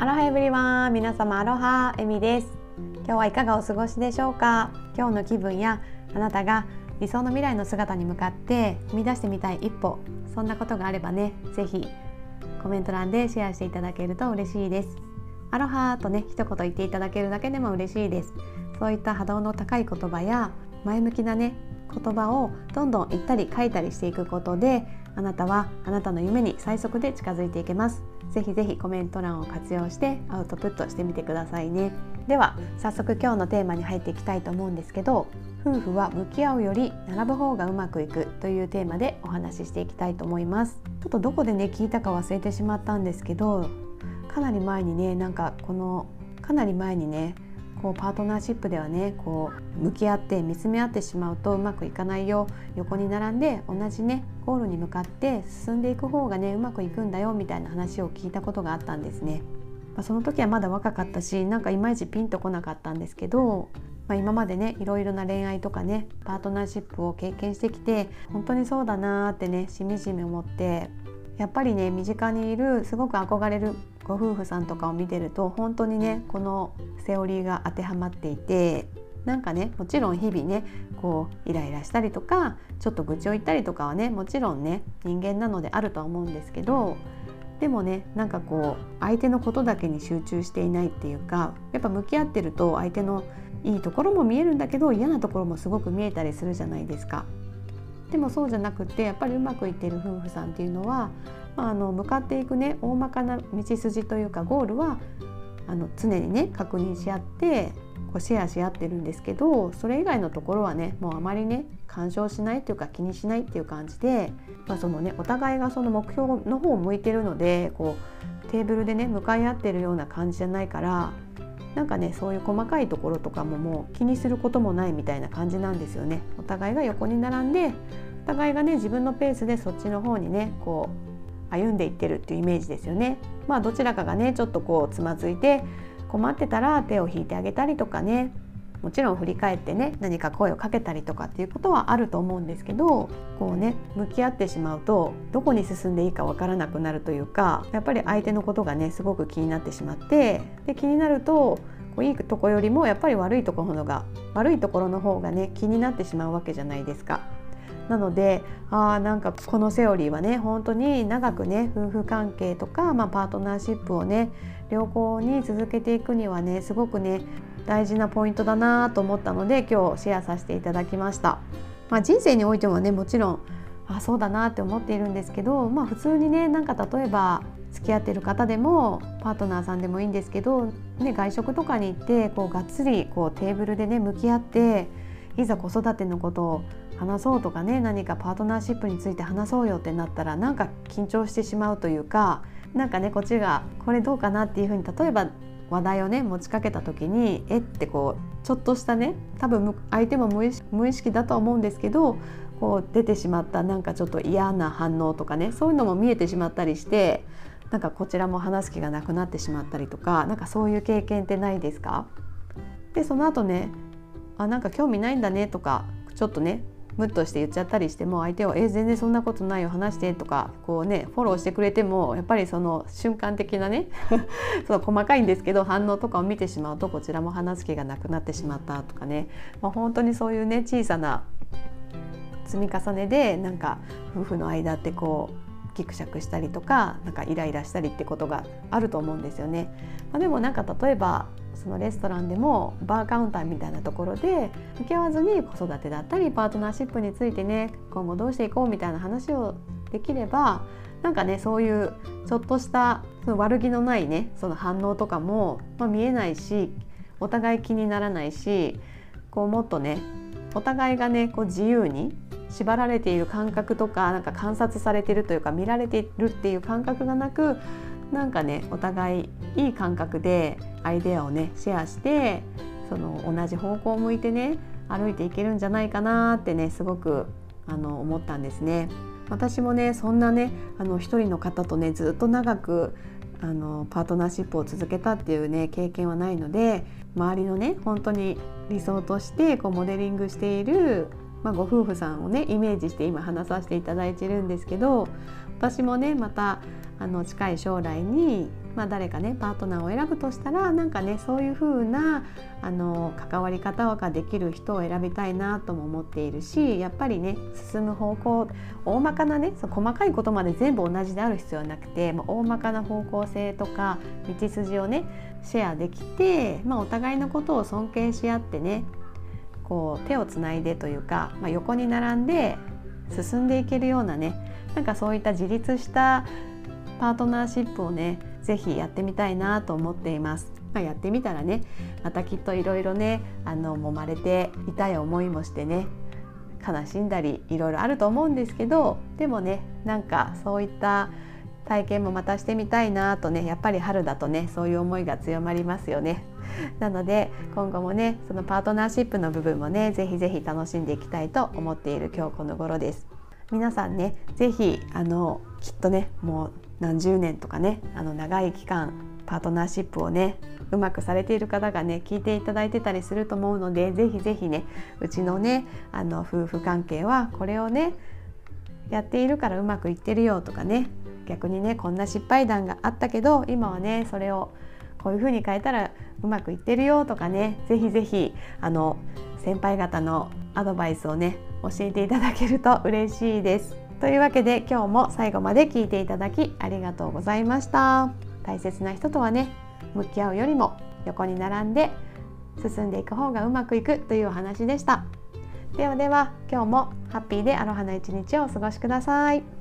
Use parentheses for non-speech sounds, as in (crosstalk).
アロハエブリワン皆様アロハエミです。今日はいかがお過ごしでしょうか？今日の気分やあなたが理想の未来の姿に向かって踏み出してみたい一歩。そんなことがあればねぜひコメント欄でシェアしていただけると嬉しいです。アロハとね一言言っていただけるだけでも嬉しいです。そういった波動の高い言葉や前向きなね言葉をどんどん言ったり書いたりしていくことであなたはあなたの夢に最速で近づいていけます。ぜひぜひコメント欄を活用してアウトプットしてみてくださいね。では早速今日のテーマに入っていきたいと思うんですけど夫婦は向き合うより並ぶ方がうまくいくというテーマでお話ししていきたいと思います。ちょっとどこでね聞いたか忘れてしまったんですけどかなり前にねなんかこのかなり前にねこうパートナーシップではねこう向き合って見つめ合ってしまうとうまくいかないよ横に並んで同じねゴールに向かって進んでいく方がねうまくいくんだよみたいな話を聞いたことがあったんですね。ま、その時はまだ若かったしなんかいまいちピンとこなかったんですけど、まあ、今までねいろいろな恋愛とかねパートナーシップを経験してきて本当にそうだなーってねしみじみ思ってやっぱりね身近にいるすごく憧れるご夫婦さんとかを見てると本当にねこのセオリーが当てはまっていてなんかねもちろん日々ねこうイライラしたりとかちょっと愚痴を言ったりとかはねもちろんね人間なのであるとは思うんですけどでもねなんかこう相手のことだけに集中していないっていうかやっぱ向き合ってると相手のいいところも見えるんだけど嫌なところもすごく見えたりするじゃないですか。でもそうじゃなくてやっぱりうまくいってる夫婦さんっていうのは、まあ、あの向かっていくね大まかな道筋というかゴールはあの常にね確認し合ってこうシェアし合ってるんですけどそれ以外のところはねもうあまりね干渉しないっていうか気にしないっていう感じで、まあ、そのねお互いがその目標の方を向いてるのでこうテーブルでね向かい合ってるような感じじゃないからなんかねそういう細かいところとかももう気にすることもないみたいな感じなんですよね。お互いが横に並んでお互いがね自分のペースでそっちの方にねこう歩んでいってるっていうイメージですよね。まあどちらかがねちょっとこうつまずいて困ってたら手を引いてあげたりとかねもちろん振り返ってね何か声をかけたりとかっていうことはあると思うんですけどこうね向き合ってしまうとどこに進んでいいかわからなくなるというかやっぱり相手のことがねすごく気になってしまってで気になるとこういいとこよりもやっぱり悪いところのが悪いところの方がね気になってしまうわけじゃないですか。なのであーなんかこのセオリーはね本当に長くね夫婦関係とか、まあ、パートナーシップをね良好に続けていくにはねすごくね大事なポイントだなと思ったので今日シェアさせていただきました。まあ、人生においてはねもちろんあそうだなって思っているんですけど、まあ、普通にねなんか例えば付き合ってる方でもパートナーさんでもいいんですけど、ね、外食とかに行ってこうがっつりこうテーブルでね向き合っていざ子育てのことを話そうとかね何かパートナーシップについて話そうよってなったらなんか緊張してしまうというかなんかねこっちがこれどうかなっていうふうに例えば話題をね持ちかけた時にえってこうちょっとしたね多分相手も無意識だとは思うんですけどこう出てしまったなんかちょっと嫌な反応とかねそういうのも見えてしまったりしてなんかこちらも話す気がなくなってしまったりとかなんかそういう経験ってないですか？でその後ねあなんか興味ないんだねとかちょっとねムッとして言っちゃったりしても相手は「え全然そんなことないよ話して」とかこうねフォローしてくれてもやっぱりその瞬間的なね (laughs) その細かいんですけど反応とかを見てしまうとこちらも話す気がなくなってしまったとかね、まあ、本当にそういうね小さな積み重ねでなんか夫婦の間ってこうギクシャクしたりとかなんかイライラしたりってことがあると思うんですよね。まあ、でもなんか例えばそのレストランでもバーカウンターみたいなところで向き合わずに子育てだったりパートナーシップについてね今後どうしていこうみたいな話をできればなんかねそういうちょっとしたその悪気のないねその反応とかも、まあ、見えないしお互い気にならないしこうもっとねお互いがねこう自由に縛られている感覚とかなんか観察されてるというか見られているっていう感覚がなくなんかねお互いいい感覚でアイデアをねシェアしてその同じ方向を向いてね歩いていけるんじゃないかなってねすごくあの思ったんですね。私もねそんなねあの一人の方とねずっと長くあのパートナーシップを続けたっていうね経験はないので周りのね本当に理想としてこうモデリングしているまあ、ご夫婦さんをねイメージして今話させていただいてるんですけど私もねまたあの近い将来にまあ、誰かねパートナーを選ぶとしたらなんかねそういう風なあの関わり方ができる人を選びたいなとも思っているしやっぱりね進む方向大まかなねそう細かいことまで全部同じである必要はなくて、まあ、大まかな方向性とか道筋をねシェアできて、まあ、お互いのことを尊敬し合ってねこう手をつないでというか、まあ、横に並んで進んでいけるようなねなんかそういった自立したパートナーシップをね是非やってみたいなと思っています。まあ、やってみたらねまたきっといろいろねあの揉まれて痛い思いもしてね悲しんだりいろいろあると思うんですけどでもねなんかそういった体験もまたしてみたいなとねやっぱり春だとねそういう思いが強まりますよね。なので今後もねそのパートナーシップの部分もねぜひぜひ楽しんでいきたいと思っている今日この頃です。皆さんねぜひあのきっとねもう何十年とかねあの長い期間パートナーシップをねうまくされている方がね聞いていただいてたりすると思うのでぜひぜひねうちのねあの夫婦関係はこれをねやっているからうまくいってるよとかね逆にねこんな失敗談があったけど今はねそれをこういう風に変えたらうまくいってるよとかねぜひぜひあの先輩方のアドバイスをね教えていただけると嬉しいです。というわけで今日も最後まで聞いていただきありがとうございました大切な人とはね向き合うよりも横に並んで進んでいく方がうまくいくというお話でしたではでは今日もハッピーでアロハな一日をお過ごしください。